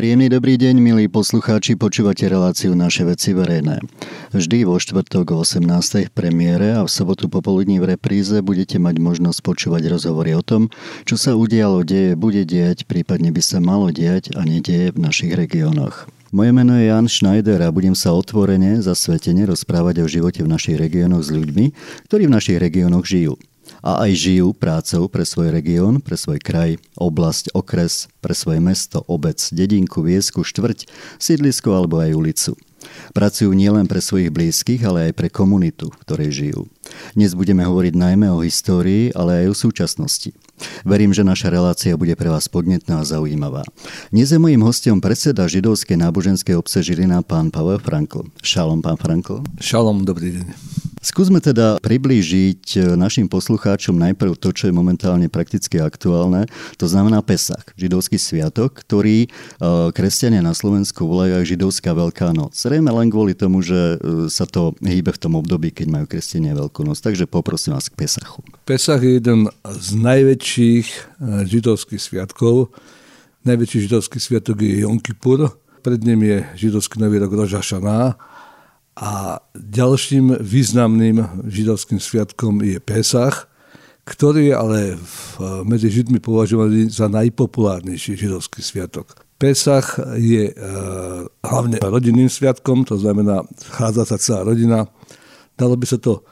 Príjemný dobrý deň, milí poslucháči, počúvate reláciu Naše veci verejné. Vždy vo štvrtok o 18. premiére a v sobotu popoludní v repríze budete mať možnosť počúvať rozhovory o tom, čo sa udialo, deje, bude diať, prípadne by sa malo diať a nedieje v našich regiónoch. Moje meno je Jan Schneider a budem sa otvorene, zasvetene rozprávať o živote v našich regiónoch s ľuďmi, ktorí v našich regiónoch žijú a aj žijú prácou pre svoj región, pre svoj kraj, oblasť, okres, pre svoje mesto, obec, dedinku, viesku, štvrť, sídlisko alebo aj ulicu. Pracujú nielen pre svojich blízkych, ale aj pre komunitu, v ktorej žijú. Dnes budeme hovoriť najmä o histórii, ale aj o súčasnosti. Verím, že naša relácia bude pre vás podnetná a zaujímavá. Dnes je mojím hostom predseda židovskej náboženskej obce Žilina, pán Pavel Frankl. Šalom, pán Frankl. Šalom, dobrý deň. Skúsme teda priblížiť e, našim poslucháčom najprv to, čo je momentálne prakticky aktuálne. To znamená Pesach, židovský sviatok, ktorý e, kresťania na Slovensku volajú aj židovská Veľká noc. Zrejme len kvôli tomu, že e, sa to hýbe v tom období, keď majú kresťania Veľkú noc. Takže poprosím vás k Pesachu. Pesach je jeden z najväčších židovských sviatkov. Najväčší židovský sviatok je Jom Kippur, pred ním je židovský nový rok Roža Šaná a ďalším významným židovským sviatkom je Pesach, ktorý je ale v, medzi Židmi považovaný za najpopulárnejší židovský sviatok. Pesach je e, hlavne rodinným sviatkom, to znamená, chádza sa celá rodina. Dalo by sa to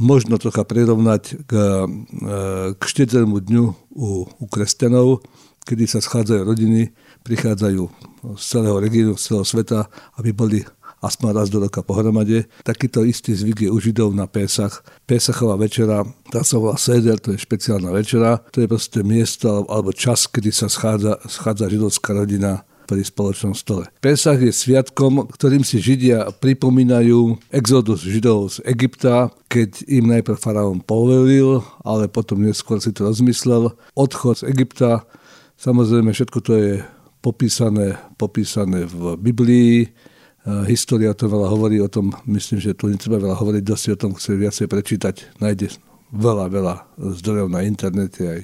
možno trocha prirovnať k, e, k štedrému dňu u, u kresťanov, kedy sa schádzajú rodiny, prichádzajú z celého regiónu, z celého sveta, aby boli aspoň raz do roka pohromade. Takýto istý zvyk je u Židov na Pésach. Pésachová večera, tá sa volá Seder, to je špeciálna večera. To je proste miesto alebo čas, kedy sa schádza, schádza židovská rodina pri spoločnom stole. Pesach je sviatkom, ktorým si Židia pripomínajú exodus Židov z Egypta, keď im najprv faraón povelil, ale potom neskôr si to rozmyslel. Odchod z Egypta, samozrejme všetko to je popísané, popísané v Biblii, História to veľa hovorí o tom, myslím, že tu netreba veľa hovoriť, dosť o tom chce viacej prečítať. Nájde veľa, veľa zdrojov na internete aj,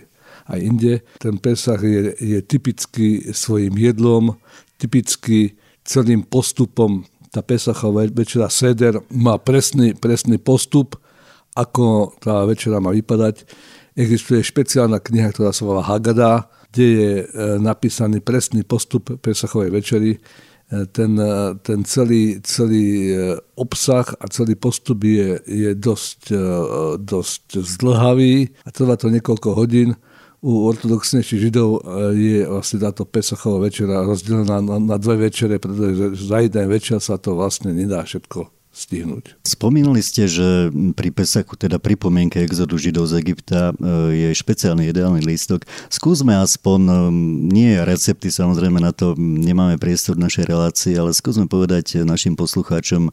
aj inde. Ten Pesach je, je typický svojim jedlom, typický celým postupom. Tá Pesachová večera Seder má presný, presný postup, ako tá večera má vypadať. Existuje špeciálna kniha, ktorá sa volá Haggadah, kde je e, napísaný presný postup Pesachovej večery ten, ten celý, celý e, obsah a celý postup je, je dosť, e, dosť zdlhavý a trvá to niekoľko hodín. U ortodoxnejších židov e, je vlastne táto Pesachová večera rozdelená na, na dve večere, pretože za jeden večer sa to vlastne nedá všetko stihnúť. Spomínali ste, že pri Pesaku, teda pripomienke exodu Židov z Egypta, e, je špeciálny ideálny lístok. Skúsme aspoň, e, nie recepty, samozrejme na to nemáme priestor v našej relácii, ale skúsme povedať našim poslucháčom, e,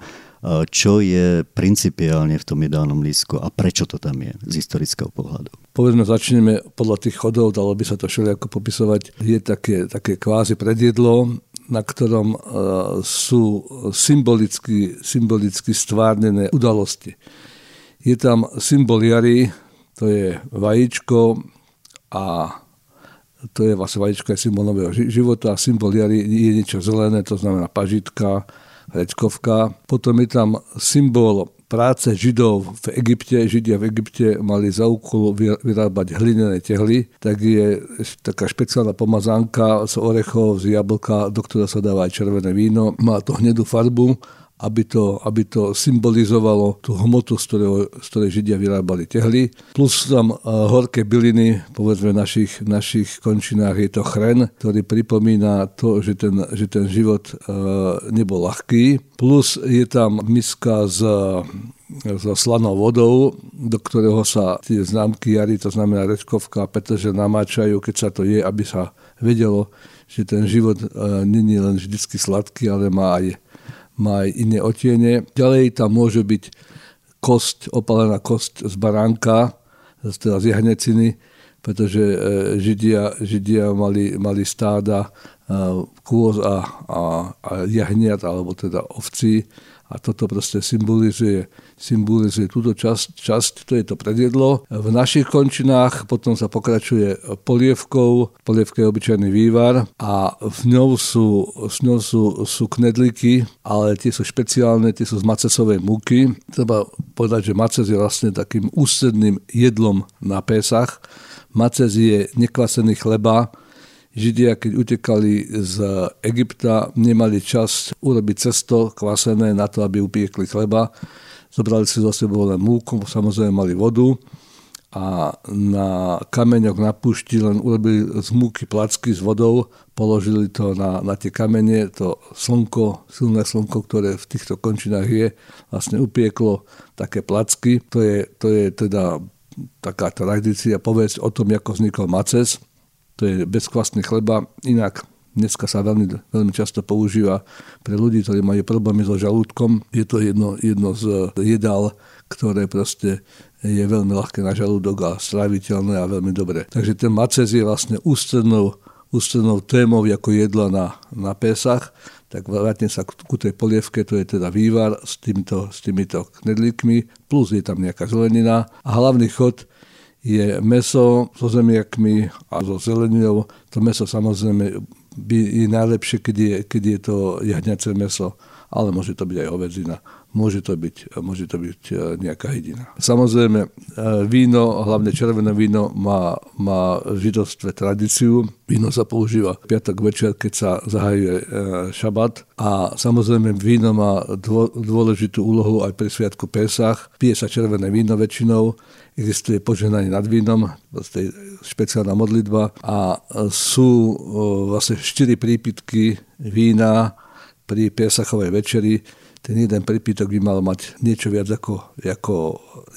čo je principiálne v tom ideálnom lístku a prečo to tam je z historického pohľadu. Povedzme, začneme podľa tých chodov, dalo by sa to všelijako popisovať. Je také, také kvázi predjedlo, na ktorom e, sú symbolicky, symbolicky stvárnené udalosti. Je tam symbol jary, to je vajíčko a to je vlastne vajíčko je symbol nového života symbol jary je niečo zelené, to znamená pažitka, rečkovka. Potom je tam symbol práce Židov v Egypte, Židia v Egypte mali za úkol vyrábať hlinené tehly, tak je taká špeciálna pomazánka z orechov, z jablka, do ktorého sa dáva aj červené víno. Má to hnedú farbu aby to, aby to symbolizovalo tú hmotu, z, ktorého, z ktorej Židia vyrábali tehly. Plus tam uh, horké byliny, povedzme v našich, našich končinách je to chren, ktorý pripomína to, že ten, že ten život uh, nebol ľahký. Plus je tam miska s so slanou vodou, do ktorého sa tie známky jary, to znamená rečkovka, pretože namáčajú, keď sa to je, aby sa vedelo, že ten život uh, není len vždycky sladký, ale má aj má aj iné otiene. Ďalej tam môže byť kosť, opalená kosť z baránka, teda z jahneciny, pretože e, Židia, Židia mali, mali stáda kôz a, a, a jahniat, alebo teda ovcí a toto proste symbolizuje, symbolizuje túto časť, časť, to je to predjedlo. V našich končinách potom sa pokračuje polievkou, polievka je obyčajný vývar a v ňou sú, s ňou sú, sú knedliky, ale tie sú špeciálne, tie sú z macesovej múky. Treba povedať, že maces je vlastne takým ústredným jedlom na Pésach. Maces je nekvasený chleba, Židia, keď utekali z Egypta, nemali čas urobiť cesto kvasené na to, aby upiekli chleba. Zobrali si zo sebou len múku, samozrejme mali vodu a na kameňoch na púšti len urobili z múky placky s vodou, položili to na, na tie kamene, to slnko, silné slnko, ktoré v týchto končinách je, vlastne upieklo také placky. To je, to je teda taká tradícia, povedz o tom, ako vznikol maces to je bezkvasný chleba. Inak dneska sa veľmi, veľmi často používa pre ľudí, ktorí majú problémy so žalúdkom. Je to jedno, jedno z jedál, ktoré proste je veľmi ľahké na žalúdok a stráviteľné a veľmi dobré. Takže ten maces je vlastne ústrednou, ústrednou témou ako jedlo na, na Pesach. Tak vrátim sa ku tej polievke, to je teda vývar s týmito, s týmito knedlíkmi, plus je tam nejaká zelenina a hlavný chod je meso so zemiakmi a so zeleninou. To meso samozrejme by je najlepšie, keď je, keď je to jahňace meso, ale môže to byť aj ovedzina, môže to byť, môže to byť e, nejaká hydina. Samozrejme, e, víno, hlavne červené víno, má, má v židovstve tradíciu. Víno sa používa piatok večer, keď sa zahajuje e, šabat. A samozrejme, víno má dôležitú úlohu aj pri sviatku Pesach. Pije sa červené víno väčšinou existuje požehnanie nad vínom, vlastne špeciálna modlitba a sú vlastne štyri prípitky vína pri Piesachovej večeri. Ten jeden prípitok by mal mať niečo viac ako, ako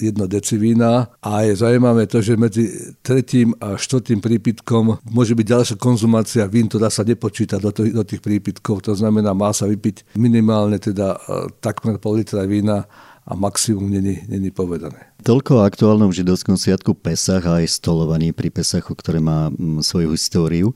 jedno deci vína. A je zaujímavé to, že medzi tretím a štvrtým prípitkom môže byť ďalšia konzumácia vín, ktorá sa nepočíta do, to, do tých prípitkov, to znamená, má sa vypiť minimálne teda takmer pol litra vína a maximum není, není povedané. Toľko o aktuálnom židovskom sviatku Pesach a aj stolovaní pri Pesachu, ktoré má mm, svoju históriu.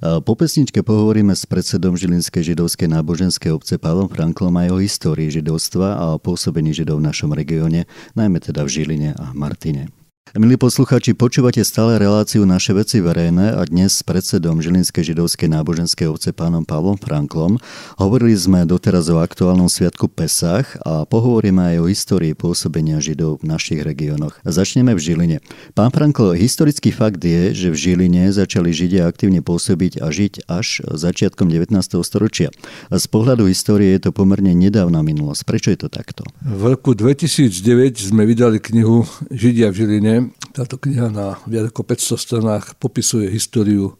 Po pesničke pohovoríme s predsedom Žilinskej židovskej náboženskej obce Pavlom Franklom aj o histórii židovstva a o pôsobení židov v našom regióne, najmä teda v Žiline a Martine. Milí posluchači, počúvate stále reláciu Naše veci verejné a dnes s predsedom Žilinskej židovskej náboženskej obce pánom Pavlom Franklom hovorili sme doteraz o aktuálnom sviatku Pesach a pohovoríme aj o histórii pôsobenia židov v našich regiónoch. Začneme v Žiline. Pán Frankl, historický fakt je, že v Žiline začali Židia aktívne pôsobiť a žiť až začiatkom 19. storočia. Z pohľadu histórie je to pomerne nedávna minulosť. Prečo je to takto? V roku 2009 sme vydali knihu Židia v Žiline táto kniha na viac ako 500 stranách popisuje históriu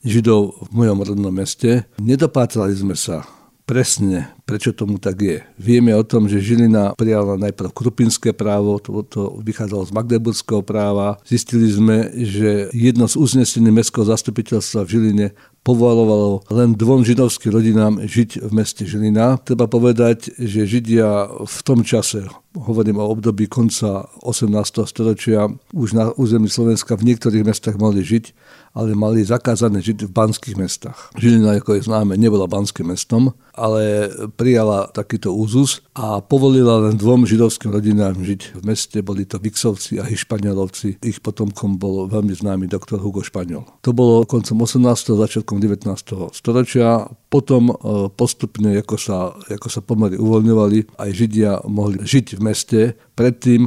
Židov v mojom rodnom meste. Nedopátrali sme sa presne, prečo tomu tak je. Vieme o tom, že Žilina prijala najprv krupinské právo, to, to vychádzalo z Magdeburského práva. Zistili sme, že jedno z uznesení Mestského zastupiteľstva v Žiline povolovalo len dvom židovským rodinám žiť v meste Žilina. Treba povedať, že Židia v tom čase, hovorím o období konca 18. storočia, už na území Slovenska v niektorých mestách mohli žiť, ale mali zakázané žiť v banských mestách. Žilina, ako je známe, nebola banským mestom, ale prijala takýto úzus a povolila len dvom židovským rodinám žiť v meste. Boli to Vixovci a Hišpanielovci. Ich potomkom bol veľmi známy doktor Hugo Španiel. To bolo koncom 18. začiatkom 19. storočia. Potom e, postupne, ako sa, ako sa pomery uvoľňovali, aj Židia mohli žiť v meste. Predtým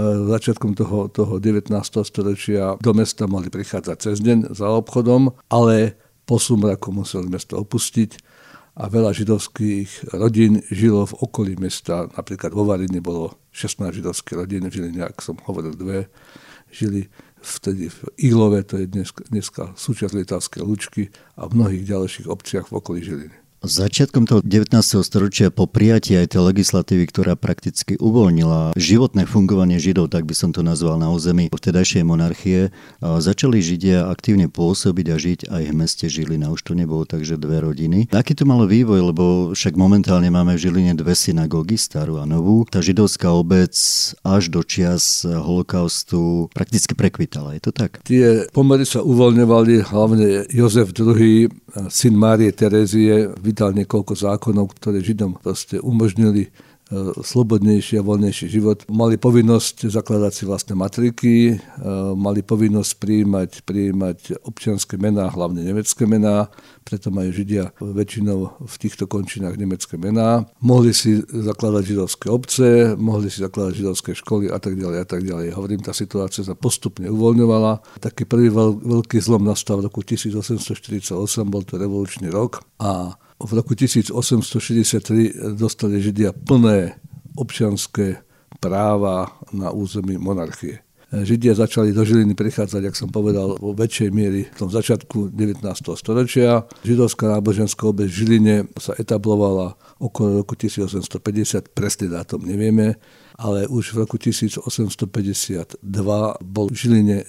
začiatkom toho, toho 19. storočia do mesta mohli prichádzať cez deň za obchodom, ale po sumraku museli mesto opustiť a veľa židovských rodín žilo v okolí mesta. Napríklad vo Varine bolo 16 židovských rodín, žili nejak, som hovoril dve, žili vtedy v Ilove, to je dnes, dneska súčasť Lietavskej Lučky a v mnohých ďalších obciach v okolí Žiliny. Začiatkom toho 19. storočia po prijatí aj tej legislatívy, ktorá prakticky uvoľnila životné fungovanie Židov, tak by som to nazval na území vtedajšej monarchie, začali Židia aktívne pôsobiť a žiť aj v meste Žilina. Už to nebolo tak, že dve rodiny. Aký to malo vývoj, lebo však momentálne máme v Žiline dve synagógy, starú a novú. Tá židovská obec až do čias holokaustu prakticky prekvitala. Je to tak? Tie pomery sa uvoľňovali, hlavne Jozef II, syn Márie Terezie, vydal niekoľko zákonov, ktoré Židom proste umožnili E, slobodnejší a voľnejší život. Mali povinnosť zakladať si vlastné matriky, e, mali povinnosť prijímať, prijímať občianské mená, hlavne nemecké mená, preto majú Židia väčšinou v týchto končinách nemecké mená. Mohli si zakladať židovské obce, mohli si zakladať židovské školy a tak ďalej a tak ďalej. Hovorím, tá situácia sa postupne uvoľňovala. Taký prvý veľký zlom nastal v roku 1848, bol to revolučný rok a v roku 1863 dostali Židia plné občianské práva na území monarchie. Židia začali do Žiliny prichádzať, jak som povedal, vo väčšej miery v tom začiatku 19. storočia. Židovská náboženská obec v Žiline sa etablovala okolo roku 1850, presný dátum nevieme ale už v roku 1852 bol v Žiline e,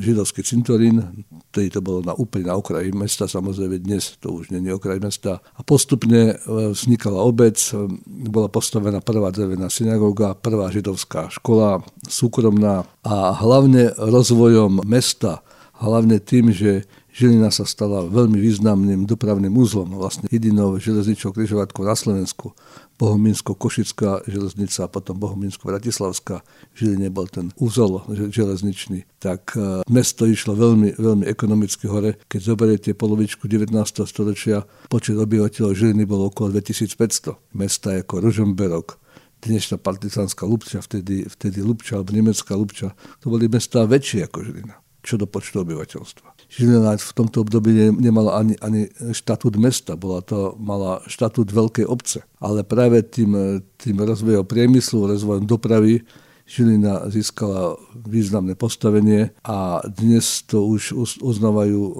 židovský cintorín, ktorý to bolo na úplne na okraji mesta, samozrejme dnes to už nie je okraj mesta. A postupne e, vznikala obec, e, bola postavená prvá drevená synagóga, prvá židovská škola, súkromná a hlavne rozvojom mesta, hlavne tým, že Žilina sa stala veľmi významným dopravným úzlom, vlastne jedinou železničnou križovatkou na Slovensku. Bohumínsko-Košická železnica a potom Bohumínsko-Bratislavská. Žiline bol ten úzol železničný. Tak e, mesto išlo veľmi, veľmi ekonomicky hore. Keď zoberiete polovičku 19. storočia, počet obyvateľov Žiliny bol okolo 2500. Mesta ako Ružomberok, dnešná partizánska Lubča, vtedy, vtedy Lubča alebo nemecká Lubča, to boli mestá väčšie ako Žilina, čo do počtu obyvateľstva. Žilina v tomto období nemala ani, ani štatút mesta, bola to, mala štatút veľkej obce. Ale práve tým, tým rozvojom priemyslu, rozvojom dopravy Žilina získala významné postavenie a dnes to už uznávajú e,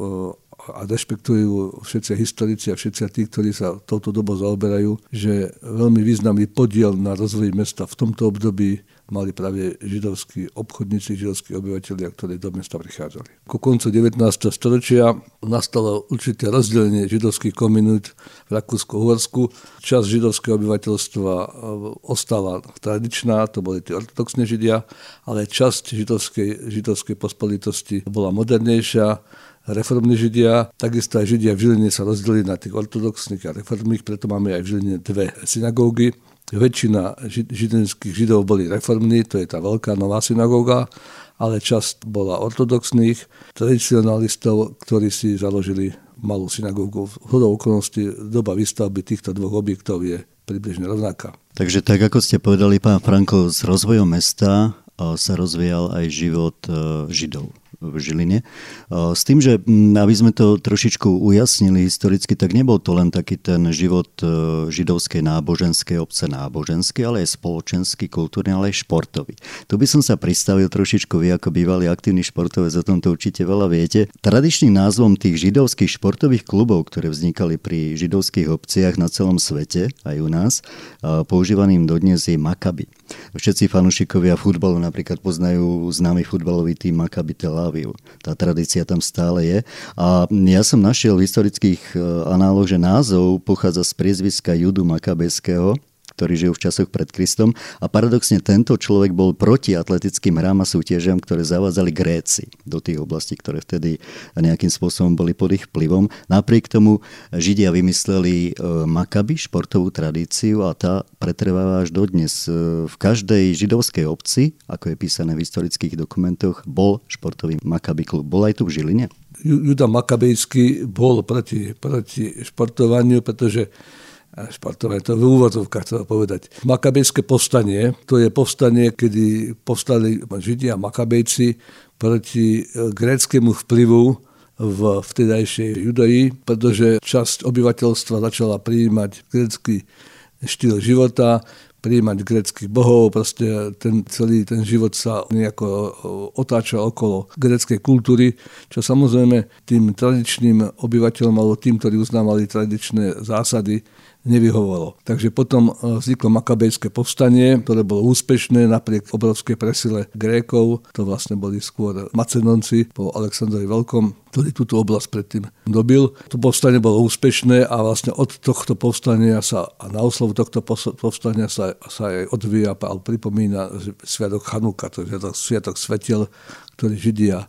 a rešpektujú všetci historici a všetci tí, ktorí sa touto dobou zaoberajú, že veľmi významný podiel na rozvoji mesta v tomto období mali práve židovskí obchodníci, židovskí obyvateľia, ktorí do mesta prichádzali. Ku koncu 19. storočia nastalo určité rozdelenie židovských komunít v Rakúsku-Uhorsku. Časť židovského obyvateľstva e, ostala tradičná, to boli tí ortodoxní židia, ale časť židovskej, židovskej pospolitosti bola modernejšia, reformní židia, takisto aj židia v Žiline sa rozdelili na tých ortodoxných a reformných, preto máme aj v Žiline dve synagógy väčšina židenských židov boli reformní, to je tá veľká nová synagóga, ale časť bola ortodoxných tradicionalistov, ktorí si založili malú synagógu. V hodou okolností doba výstavby týchto dvoch objektov je približne rovnaká. Takže tak, ako ste povedali, pán Franko, s rozvojom mesta sa rozvíjal aj život e, Židov v Žiline. S tým, že aby sme to trošičku ujasnili historicky, tak nebol to len taký ten život e, židovskej náboženskej obce náboženský, ale aj spoločenský, kultúrny, ale aj športový. Tu by som sa pristavil trošičku, vy ako bývalý aktívny športovec, o tomto určite veľa viete. Tradičným názvom tých židovských športových klubov, ktoré vznikali pri židovských obciach na celom svete, aj u nás, používaným dodnes je Makabi. Všetci fanúšikovia futbalu napríklad poznajú známy futbalový tým Maccabi Tel Aviv. Tá tradícia tam stále je. A ja som našiel v historických e, análoch, že názov pochádza z priezviska Judu Makabeského, ktorí žijú v časoch pred Kristom. A paradoxne tento človek bol proti atletickým hrám a súťažiam, ktoré zavádzali Gréci do tých oblastí, ktoré vtedy nejakým spôsobom boli pod ich vplyvom. Napriek tomu Židia vymysleli e, makaby, športovú tradíciu a tá pretrváva až dodnes. E, v každej židovskej obci, ako je písané v historických dokumentoch, bol športový makaby klub. Bol aj tu v Žiline? Juda Makabejský bol proti, proti športovaniu, pretože športové, to v úvodzovkách chcel povedať. Makabejské povstanie, to je povstanie, kedy povstali Židia a Makabejci proti e, gréckému vplyvu v vtedajšej Judei, pretože časť obyvateľstva začala prijímať grécky štýl života, príjmať greckých bohov, proste ten celý ten život sa nejako otáča okolo greckej kultúry, čo samozrejme tým tradičným obyvateľom alebo tým, ktorí uznávali tradičné zásady, nevyhovovalo. Takže potom e, vzniklo makabejské povstanie, ktoré bolo úspešné napriek obrovskej presile Grékov. To vlastne boli skôr Macedonci po Aleksandrovi Veľkom, ktorý túto oblasť predtým dobil. To povstanie bolo úspešné a vlastne od tohto povstania sa a na oslovu tohto povstania sa, sa aj odvíja a pripomína sviatok Chanuka, to je sviatok svetel, ktorý Židia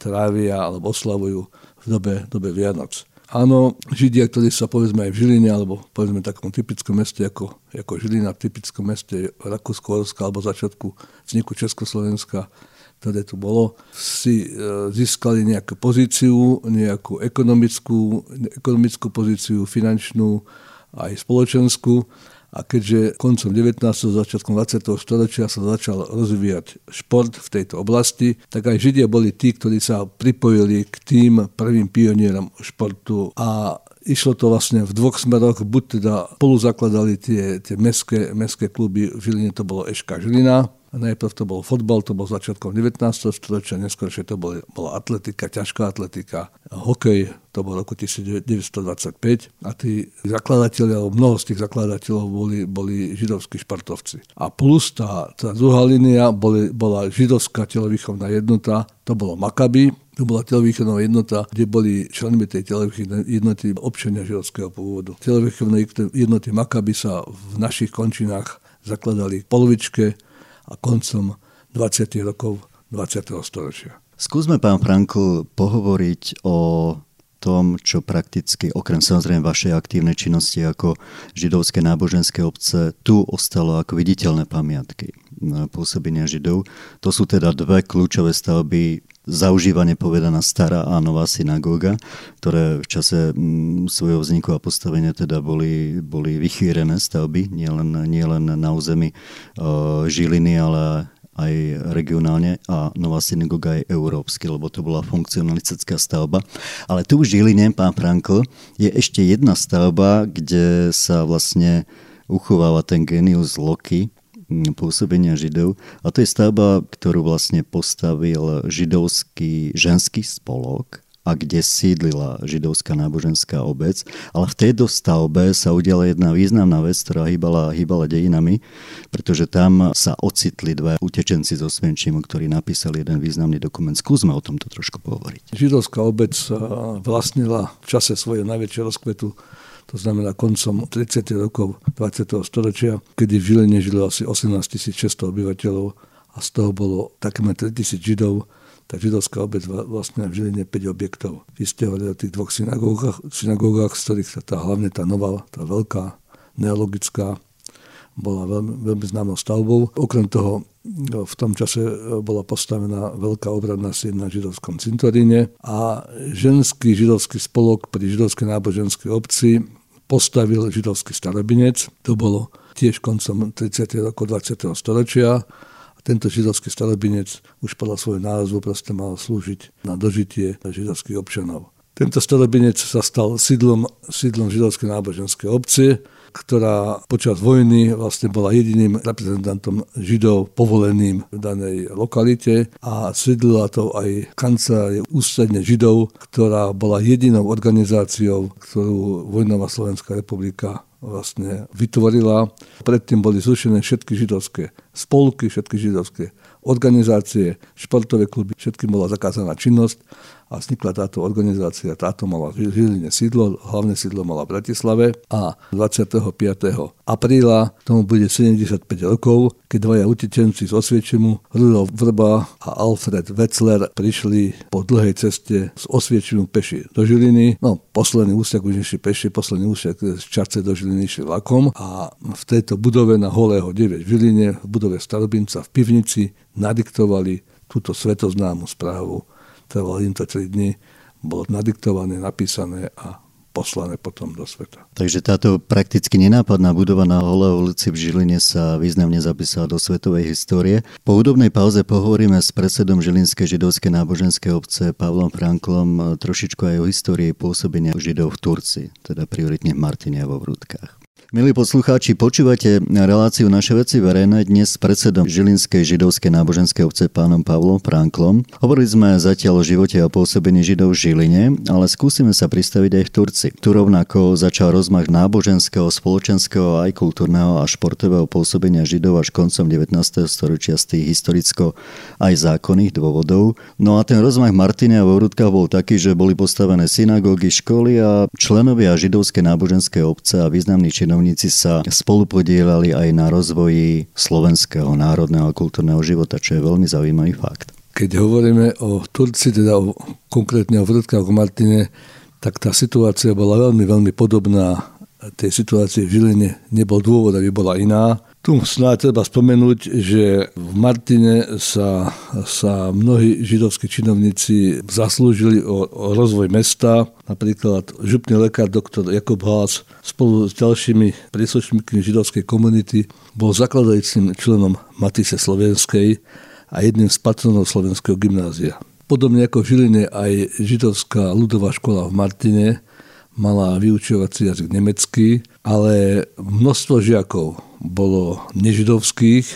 trávia alebo oslavujú v dobe, dobe Vianoc. Áno, Židia, ktorí sa povedzme aj v Žiline, alebo povedzme v takom typickom meste ako, ako Žilina, v typickom meste Rakúsko-Horska alebo začiatku vzniku Československa, ktoré tu bolo, si e, získali nejakú pozíciu, nejakú ekonomickú, ekonomickú pozíciu, finančnú, aj spoločenskú a keďže koncom 19. začiatkom 20. storočia sa začal rozvíjať šport v tejto oblasti, tak aj Židia boli tí, ktorí sa pripojili k tým prvým pionierom športu a Išlo to vlastne v dvoch smeroch, buď teda spolu zakladali tie, tie mestské, mestské kluby, v Žiline to bolo Eška Žilina, Najprv to bol fotbal, to bol začiatkom 19. storočia, neskôr to bol, bola atletika, ťažká atletika, hokej, to bol roku 1925 a tí zakladatelia, alebo mnoho z tých zakladateľov boli, boli židovskí športovci. A plus tá, tá druhá línia boli, bola židovská telovýchovná jednota, to bolo Makabi, to bola telovýchovná jednota, kde boli členmi tej telovýchovnej jednoty občania židovského pôvodu. Telovýchovné jednoty Makabi sa v našich končinách zakladali v polovičke a koncom 20. rokov 20. storočia. Skúsme, pán Franko, pohovoriť o tom, čo prakticky, okrem samozrejme vašej aktívnej činnosti ako židovské náboženské obce, tu ostalo ako viditeľné pamiatky pôsobenia židov. To sú teda dve kľúčové stavby zaužívane povedaná stará a nová synagóga, ktoré v čase mm, svojho vzniku a postavenia teda boli, boli vychýrené stavby, nielen, nielen na území e, Žiliny, ale aj regionálne a Nová synagoga je európsky, lebo to bola funkcionalistická stavba. Ale tu v Žiline, pán Franko, je ešte jedna stavba, kde sa vlastne uchováva ten genius Loki, pôsobenia Židov. A to je stavba, ktorú vlastne postavil židovský ženský spolok, a kde sídlila židovská náboženská obec. Ale v tejto stavbe sa udiala jedna významná vec, ktorá hýbala, hýbala dejinami, pretože tam sa ocitli dva utečenci zo Svenčimu, ktorí napísali jeden významný dokument. Skúsme o tomto trošku pohovoriť. Židovská obec vlastnila v čase svojho najväčšieho rozkvetu to znamená koncom 30. rokov 20. storočia, kedy v Žiline žilo asi 18 600 obyvateľov a z toho bolo takmer 3000 židov, tá židovská obec vlastne v Žiline 5 objektov. Vy ste o tých dvoch synagógach, synagógach z ktorých sa tá hlavne tá nová, tá veľká, neologická, bola veľmi, veľmi známou stavbou. Okrem toho no, v tom čase bola postavená veľká obradná sieť na židovskom cintoríne a ženský židovský spolok pri židovskej náboženskej obci postavil židovský starobinec. To bolo tiež koncom 30. rokov 20. storočia. A tento židovský starobinec už podľa svojho názvu proste mal slúžiť na dožitie židovských občanov. Tento starobinec sa stal sídlom, sídlom židovskej náboženskej obce ktorá počas vojny vlastne bola jediným reprezentantom Židov povoleným v danej lokalite a sídlila to aj kancelárie ústredne Židov, ktorá bola jedinou organizáciou, ktorú Vojnová Slovenská republika vlastne vytvorila. Predtým boli zrušené všetky židovské spolky, všetky židovské organizácie, športové kluby, všetkým bola zakázaná činnosť a vznikla táto organizácia, táto mala v Žiline sídlo, hlavné sídlo mala v Bratislave a 25. apríla tomu bude 75 rokov, keď dvaja utečenci z Osviečimu, Rudolf Vrba a Alfred Wetzler prišli po dlhej ceste z Osviečimu peši do Žiliny. No, posledný úsek už išli peši, posledný úsek z Čarce do Žiliny išli vlakom a v tejto budove na Holého 9 v Žiline, v budove Starobinca v pivnici nadiktovali túto svetoznámu správu trvalo im to 3 dní, bolo nadiktované, napísané a poslané potom do sveta. Takže táto prakticky nenápadná budova na Holé ulici v Žiline sa významne zapísala do svetovej histórie. Po hudobnej pauze pohovoríme s predsedom Žilinskej židovskej náboženskej obce Pavlom Franklom trošičku aj o histórii pôsobenia židov v Turcii, teda prioritne v Martine a vo Vrútkach. Milí poslucháči, počúvate reláciu Naše veci verejné dnes s predsedom Žilinskej židovskej náboženskej obce pánom Pavlom Franklom. Hovorili sme zatiaľ o živote a pôsobení židov v Žiline, ale skúsime sa pristaviť aj v Turci. Tu rovnako začal rozmach náboženského, spoločenského, aj kultúrneho a športového pôsobenia židov až koncom 19. storočia z tých historicko aj zákonných dôvodov. No a ten rozmach Martine a Vorudka bol taký, že boli postavené synagógy, školy a členovia židovskej náboženskej obce a významní činovníci činovníci sa spolupodielali aj na rozvoji slovenského národného a kultúrneho života, čo je veľmi zaujímavý fakt. Keď hovoríme o Turci, teda o, konkrétne o Vrtkách, Martine, tak tá situácia bola veľmi, veľmi podobná tej situácii v Žiline. Nebol dôvod, aby bola iná. Tu snáď treba spomenúť, že v Martine sa, sa mnohí židovskí činovníci zaslúžili o, o rozvoj mesta. Napríklad župný lekár doktor Jakub Hás spolu s ďalšími príslušníkmi židovskej komunity bol zakladajúcim členom Matise Slovenskej a jedným z patronov Slovenského gymnázia. Podobne ako v Žiline aj židovská ľudová škola v Martine mala vyučovací jazyk nemecký, ale množstvo žiakov bolo nežidovských,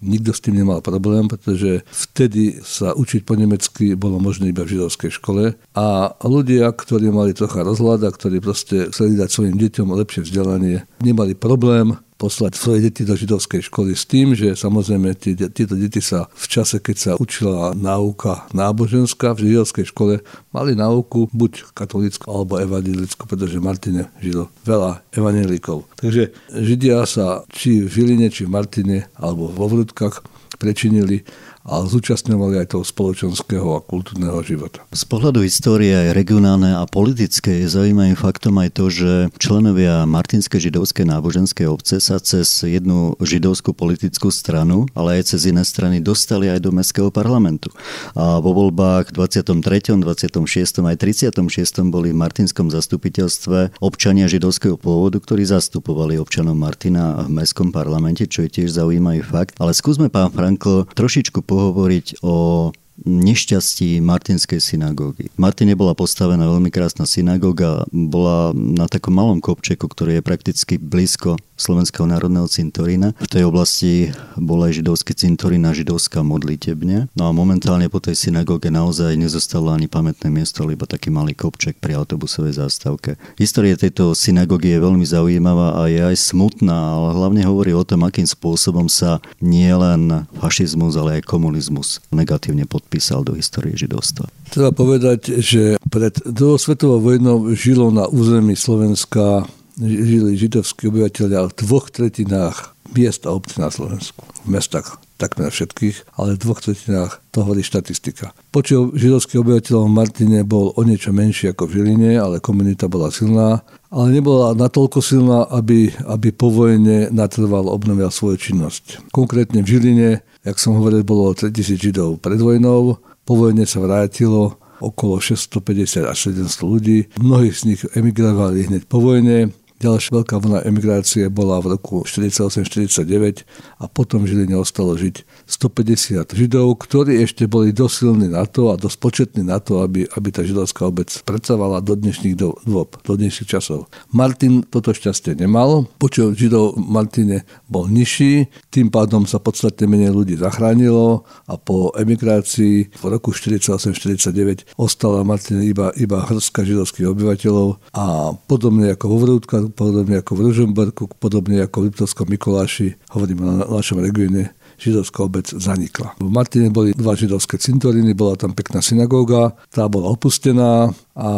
nikto s tým nemal problém, pretože vtedy sa učiť po nemecky bolo možné iba v židovskej škole. A ľudia, ktorí mali trocha rozhľada, ktorí proste chceli dať svojim deťom lepšie vzdelanie, nemali problém poslať svoje deti do židovskej školy s tým, že samozrejme tí, títo deti sa v čase, keď sa učila náuka náboženská v židovskej škole, mali náuku buď katolickú alebo evangelickú, pretože Martine žilo veľa evangelikov. Takže Židia sa či v Žiline, či v Martine alebo vo Vrútkach prečinili a zúčastňovali aj toho spoločenského a kultúrneho života. Z pohľadu histórie aj regionálne a politické je zaujímavým faktom aj to, že členovia Martinskej židovskej náboženskej obce sa cez jednu židovskú politickú stranu, ale aj cez iné strany dostali aj do Mestského parlamentu. A vo voľbách 23., 26. aj 36. boli v Martinskom zastupiteľstve občania židovského pôvodu, ktorí zastupovali občanov Martina v Mestskom parlamente, čo je tiež zaujímavý fakt. Ale skúsme, pán Frankl, trošičku pohovoriť o nešťastí Martinskej synagógy. V Martine bola postavená veľmi krásna synagóga, bola na takom malom kopčeku, ktorý je prakticky blízko Slovenského národného cintorína. V tej oblasti bol aj židovský cintorín a židovská modlitebne. No a momentálne po tej synagóge naozaj nezostalo ani pamätné miesto, iba taký malý kopček pri autobusovej zástavke. História tejto synagógy je veľmi zaujímavá a je aj smutná, ale hlavne hovorí o tom, akým spôsobom sa nielen fašizmus, ale aj komunizmus negatívne podpísal do histórie židovstva. Treba povedať, že pred druhou svetovou vojnou žilo na území Slovenska žili židovskí obyvateľia v dvoch tretinách miest a obcí na Slovensku. V mestách takmer všetkých, ale v dvoch tretinách to hovorí štatistika. Počet židovských obyvateľov v Martine bol o niečo menší ako v Žiline, ale komunita bola silná, ale nebola natoľko silná, aby, aby po vojne natrval obnovil svoju činnosť. Konkrétne v Žiline, jak som hovoril, bolo 3000 židov pred vojnou, po vojne sa vrátilo okolo 650 až 700 ľudí. Mnohí z nich emigrovali hneď po vojne, Ďalšia veľká vlna emigrácie bola v roku 48-49 a potom v Žiline ostalo žiť 150 Židov, ktorí ešte boli dosilní na to a dosť početní na to, aby, aby tá židovská obec predsávala do dnešných dôb, do dnešných časov. Martin toto šťastie nemal, počet Židov Martine bol nižší, tým pádom sa podstatne menej ľudí zachránilo a po emigrácii v roku 48-49 ostala Martine iba, iba hrstka židovských obyvateľov a podobne ako vo Vrútkach podobne ako v Ružomberku, podobne ako v Liptovskom Mikuláši, hovoríme na našom regióne, židovská obec zanikla. V Martine boli dva židovské cintoríny, bola tam pekná synagóga, tá bola opustená a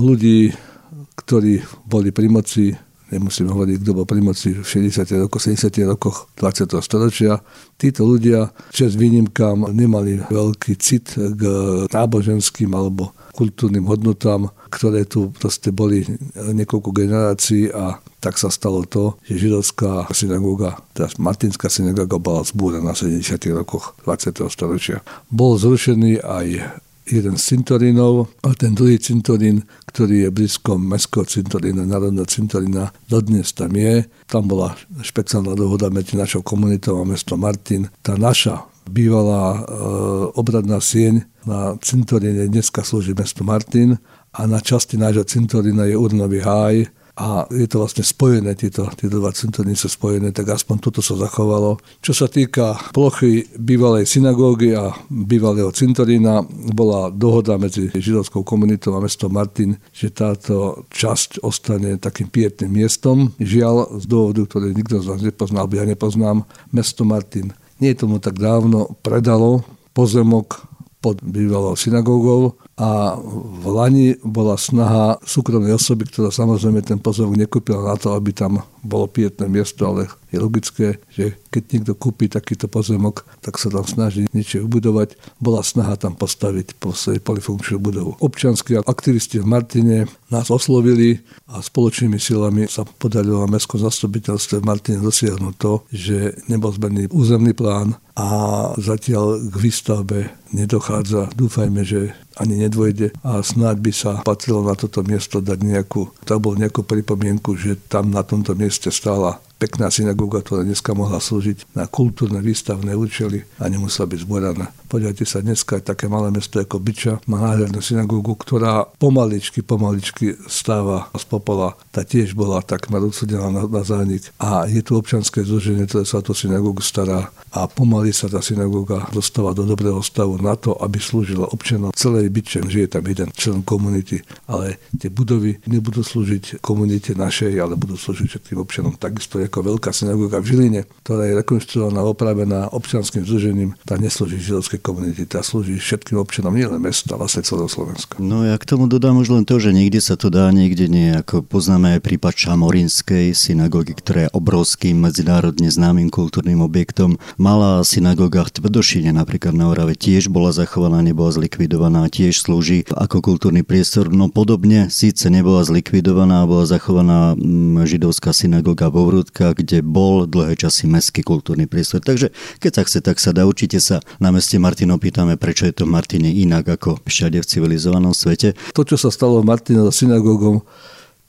ľudí, ktorí boli pri moci, nemusím hovoriť, kto bol pri moci v 60. rokoch, 70. rokoch 20. storočia, títo ľudia čas výnimkám nemali veľký cit k náboženským alebo kultúrnym hodnotám, ktoré tu proste boli niekoľko generácií a tak sa stalo to, že židovská synagóga, teda Martinská synagóga bola zbúrená v 70. rokoch 20. storočia. Bol zrušený aj jeden z cintorínov a ten druhý cintorín, ktorý je blízko mestského cintorína, národného cintorína, dodnes tam je. Tam bola špeciálna dohoda medzi našou komunitou a mesto Martin. Tá naša bývalá e, obradná sieň na cintoríne dneska slúži mesto Martin a na časti nášho cintorína je urnový háj a je to vlastne spojené, tieto, tieto dva cintoríny sú spojené, tak aspoň toto sa zachovalo. Čo sa týka plochy bývalej synagógy a bývalého cintorína, bola dohoda medzi židovskou komunitou a mestom Martin, že táto časť ostane takým pietným miestom. Žiaľ, z dôvodu, ktorý nikto z vás nepoznal, ja nepoznám, mesto Martin nie tomu tak dávno predalo pozemok pod bývalou synagógou a v Lani bola snaha súkromnej osoby, ktorá samozrejme ten pozemok nekúpila na to, aby tam bolo pietné miesto, ale je logické, že keď niekto kúpi takýto pozemok, tak sa tam snaží niečo vybudovať. Bola snaha tam postaviť po polifunkčnú budovu. Občianskí aktivisti v Martine nás oslovili a spoločnými silami sa podarilo na mestskom zastupiteľstve v Martine dosiahnuť to, že nebol zberný územný plán a zatiaľ k výstavbe nedochádza. Dúfajme, že ani nedvojde a snáď by sa patrilo na toto miesto dať nejakú, tak bol nejakú pripomienku, že tam na tomto mieste стала pekná synagóga, ktorá dneska mohla slúžiť na kultúrne výstavné účely a nemusela byť zboraná. Podívajte sa, dneska je také malé mesto ako Byča, má nádhernú synagógu, ktorá pomaličky, pomaličky stáva z popola. Tá tiež bola takmer odsudená na, na zánik. A je tu občanské združenie, ktoré sa o tú synagógu stará a pomaly sa tá synagóga dostáva do dobrého stavu na to, aby slúžila občanom celej Byče, že je tam jeden člen komunity, ale tie budovy nebudú slúžiť komunite našej, ale budú slúžiť všetkým občanom takisto ako veľká synagóga v Žiline, ktorá je rekonštruovaná, opravená občianským združením, tá neslúži židovskej komunity, tá slúži všetkým občanom nielen mesta, vlastne celého Slovenska. No ja k tomu dodám už len to, že niekde sa to dá, niekde nie. Ako poznáme aj prípad Čamorinskej synagógy, ktorá je obrovským medzinárodne známym kultúrnym objektom. Malá synagóga v Tvrdošine napríklad na Orave tiež bola zachovaná, nebola zlikvidovaná, tiež slúži ako kultúrny priestor. No podobne síce nebola zlikvidovaná, bola zachovaná mm, židovská synagóga vo Slovenska, kde bol dlhé časy mestský kultúrny priestor. Takže keď sa chce, tak sa dá. Určite sa na meste Martin opýtame, prečo je to v Martine inak ako všade v civilizovanom svete. To, čo sa stalo v Martine za synagógom,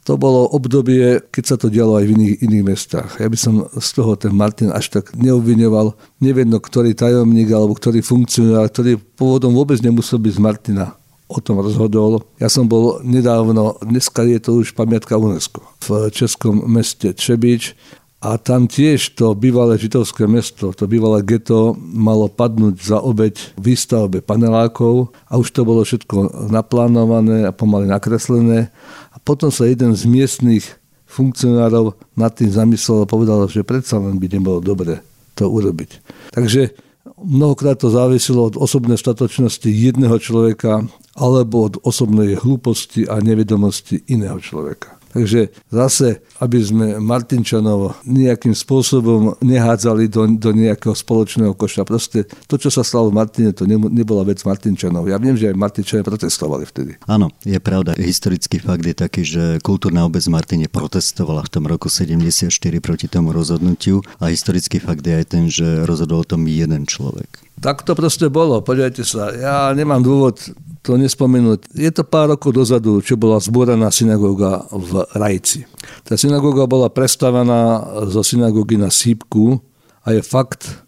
to bolo obdobie, keď sa to dialo aj v iných, iných mestách. Ja by som z toho ten Martin až tak neobviňoval. Neviem, no, ktorý tajomník alebo ktorý funkcionár, ktorý pôvodom vôbec nemusel byť z Martina o tom rozhodol. Ja som bol nedávno, dneska je to už pamiatka UNESCO, v českom meste Čebič a tam tiež to bývalé židovské mesto, to bývalé geto malo padnúť za obeď výstavbe panelákov a už to bolo všetko naplánované a pomaly nakreslené. A potom sa jeden z miestnych funkcionárov nad tým zamyslel a povedal, že predsa len by nebolo dobre to urobiť. Takže mnohokrát to závisilo od osobnej statočnosti jedného človeka alebo od osobnej hlúposti a nevedomosti iného človeka. Takže zase, aby sme Martinčanov nejakým spôsobom nehádzali do, do nejakého spoločného koša. Proste to, čo sa stalo v Martine, to nebola vec Martinčanov. Ja viem, že aj Martinčania protestovali vtedy. Áno, je pravda. Historický fakt je taký, že kultúrna obec Martine protestovala v tom roku 74 proti tomu rozhodnutiu a historický fakt je aj ten, že rozhodol o tom jeden človek. Tak to proste bolo, podívajte sa. Ja nemám dôvod to nespomenúť. Je to pár rokov dozadu, čo bola zboraná synagóga v Rajci. Tá synagóga bola prestavená zo synagógy na Sípku a je fakt,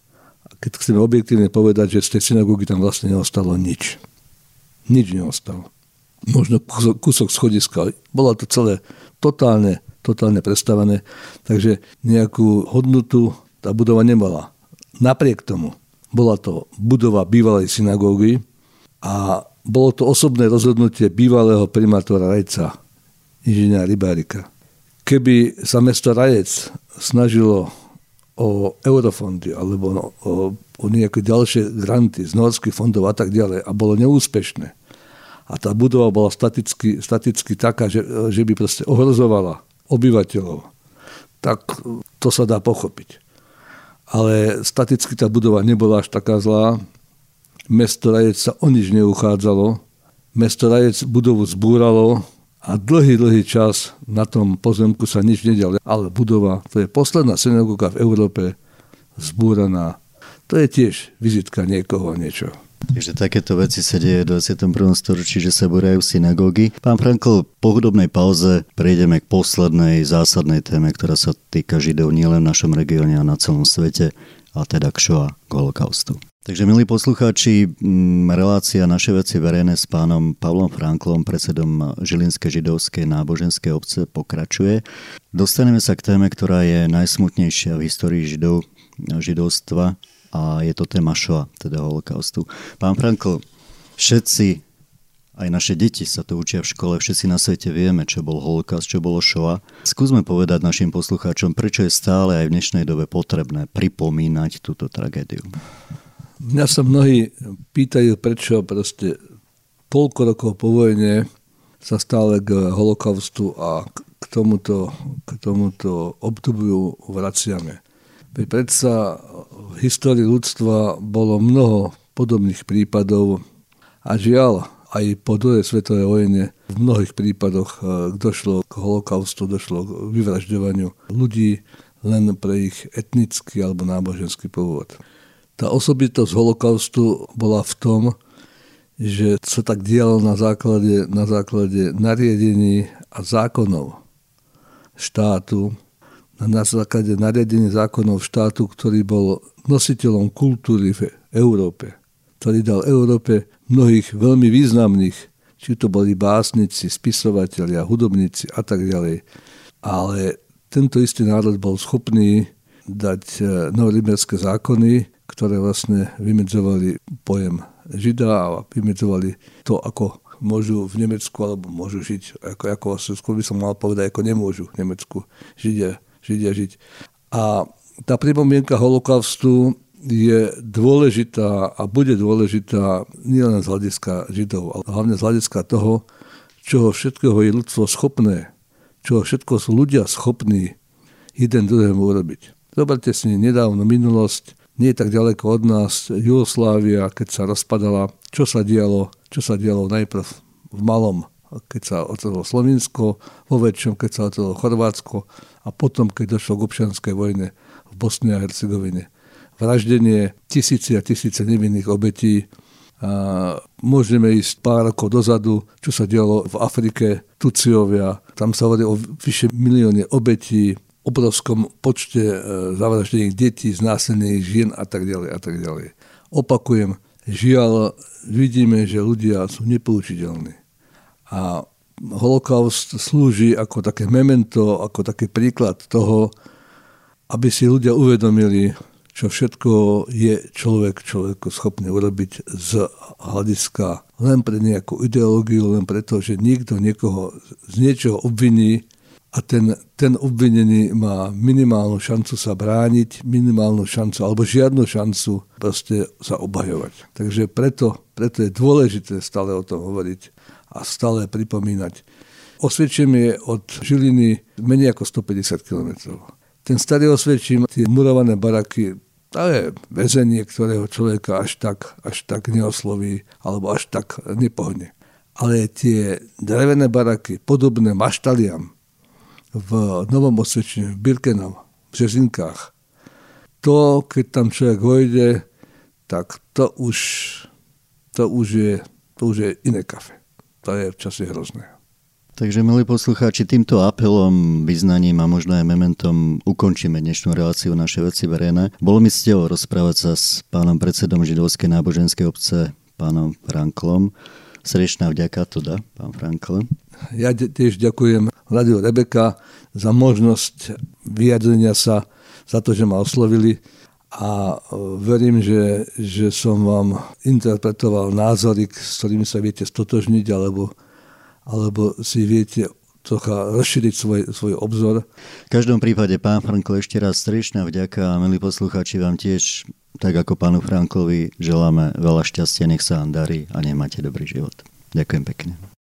keď chceme objektívne povedať, že z tej synagógy tam vlastne neostalo nič. Nič neostalo. Možno kúsok, schodiska. Bolo to celé totálne, totálne prestavené, takže nejakú hodnotu tá budova nemala. Napriek tomu bola to budova bývalej synagógy a bolo to osobné rozhodnutie bývalého primátora Rajca, inžiniera Rybárika. Keby sa mesto Rajec snažilo o eurofondy alebo no, o, o nejaké ďalšie granty z norských fondov a tak ďalej a bolo neúspešné a tá budova bola staticky, staticky taká, že, že by proste ohrozovala obyvateľov, tak to sa dá pochopiť. Ale staticky tá budova nebola až taká zlá, Mesto Rajec sa o nič neuchádzalo. Mesto Rajec budovu zbúralo a dlhý, dlhý čas na tom pozemku sa nič nedialo. Ale budova, to je posledná synagóga v Európe, zbúraná. To je tiež vizitka niekoho niečo. Takže takéto veci sa deje v 21. storočí, že sa búrajú synagógy. Pán Frankl, po hudobnej pauze prejdeme k poslednej zásadnej téme, ktorá sa týka Židov nielen v našom regióne a na celom svete, a teda k Shoah, k holokaustu. Takže, milí poslucháči, relácia Naše veci verejné s pánom Pavlom Franklom, predsedom Žilinskej židovskej náboženskej obce, pokračuje. Dostaneme sa k téme, ktorá je najsmutnejšia v histórii židov, židovstva a je to téma Shoa, teda holokaustu. Pán Frankl, všetci, aj naše deti sa to učia v škole, všetci na svete vieme, čo bol holokaust, čo bolo Shoa. Skúsme povedať našim poslucháčom, prečo je stále aj v dnešnej dobe potrebné pripomínať túto tragédiu. Mňa sa mnohí pýtajú, prečo proste polko rokov po vojne sa stále k holokaustu a k tomuto, k tomuto obdobiu vraciame. Veď predsa v histórii ľudstva bolo mnoho podobných prípadov a žiaľ, aj po druhej svetovej vojne v mnohých prípadoch eh, došlo k holokaustu, došlo k vyvražďovaniu ľudí len pre ich etnický alebo náboženský pôvod. Tá osobitosť holokaustu bola v tom, že sa tak dialo na základe, na základe nariadení a zákonov štátu, na základe nariadení zákonov štátu, ktorý bol nositeľom kultúry v Európe, ktorý dal Európe mnohých veľmi významných, či to boli básnici, spisovatelia, hudobníci a tak ďalej. Ale tento istý národ bol schopný dať eh, novoliberské zákony, ktoré vlastne vymedzovali pojem Žida a vymedzovali to, ako môžu v Nemecku alebo môžu žiť, ako, ako skôr by som mal povedať, ako nemôžu v Nemecku Židia, Židia žiť. A tá pripomienka holokaustu je dôležitá a bude dôležitá nielen z hľadiska Židov, ale hlavne z hľadiska toho, čoho všetkého je ľudstvo schopné, čoho všetko sú ľudia schopní jeden druhému urobiť. Zoberte si nedávno minulosť, nie tak ďaleko od nás, Jugoslávia, keď sa rozpadala, čo sa dialo, čo sa dialo najprv v malom, keď sa otvorilo Slovinsko, vo väčšom, keď sa otvorilo Chorvátsko a potom, keď došlo k občianskej vojne v Bosne a Hercegovine. Vraždenie tisíci a tisíce nevinných obetí, a môžeme ísť pár rokov dozadu, čo sa dialo v Afrike, Tuciovia, tam sa hovorí o vyše milióne obetí, obrovskom počte e, zavraždených detí, znásilnených žien a tak ďalej a tak ďalej. Opakujem, žiaľ, vidíme, že ľudia sú nepoučiteľní. A holokaust slúži ako také memento, ako taký príklad toho, aby si ľudia uvedomili, čo všetko je človek človeku schopný urobiť z hľadiska len pre nejakú ideológiu, len preto, že niekto niekoho z niečoho obviní a ten, ten obvinený má minimálnu šancu sa brániť, minimálnu šancu alebo žiadnu šancu proste sa obhajovať. Takže preto, preto je dôležité stále o tom hovoriť a stále pripomínať. Osviečím je od Žiliny menej ako 150 km. Ten starý osviečím, tie murované baraky, to je väzenie, ktorého človeka až tak, až tak neosloví alebo až tak nepohne. Ale tie drevené baraky, podobné maštaliam, v Novom Osvedčení, v Birkenau, v Žezinkách. To, keď tam človek vojde, tak to už, to už, je, to už je iné kafe. To je čase hrozné. Takže, milí poslucháči, týmto apelom, vyznaním a možno aj mementom ukončíme dnešnú reláciu naše veci verejné. Bolo mi cťou rozprávať sa s pánom predsedom Židovskej náboženskej obce, pánom Franklom. Srdečná vďaka teda, pán Frankl. Ja tiež ďakujem Radio Rebeka za možnosť vyjadrenia sa, za to, že ma oslovili a e, verím, že, že som vám interpretoval názory, s ktorými sa viete stotožniť alebo, alebo si viete trocha rozšíriť svoj, svoj obzor. V každom prípade, pán Frankl, ešte raz strečná vďaka a milí poslucháči vám tiež, tak ako pánu Franklovi, želáme veľa šťastia, nech sa vám darí a nemáte dobrý život. Ďakujem pekne.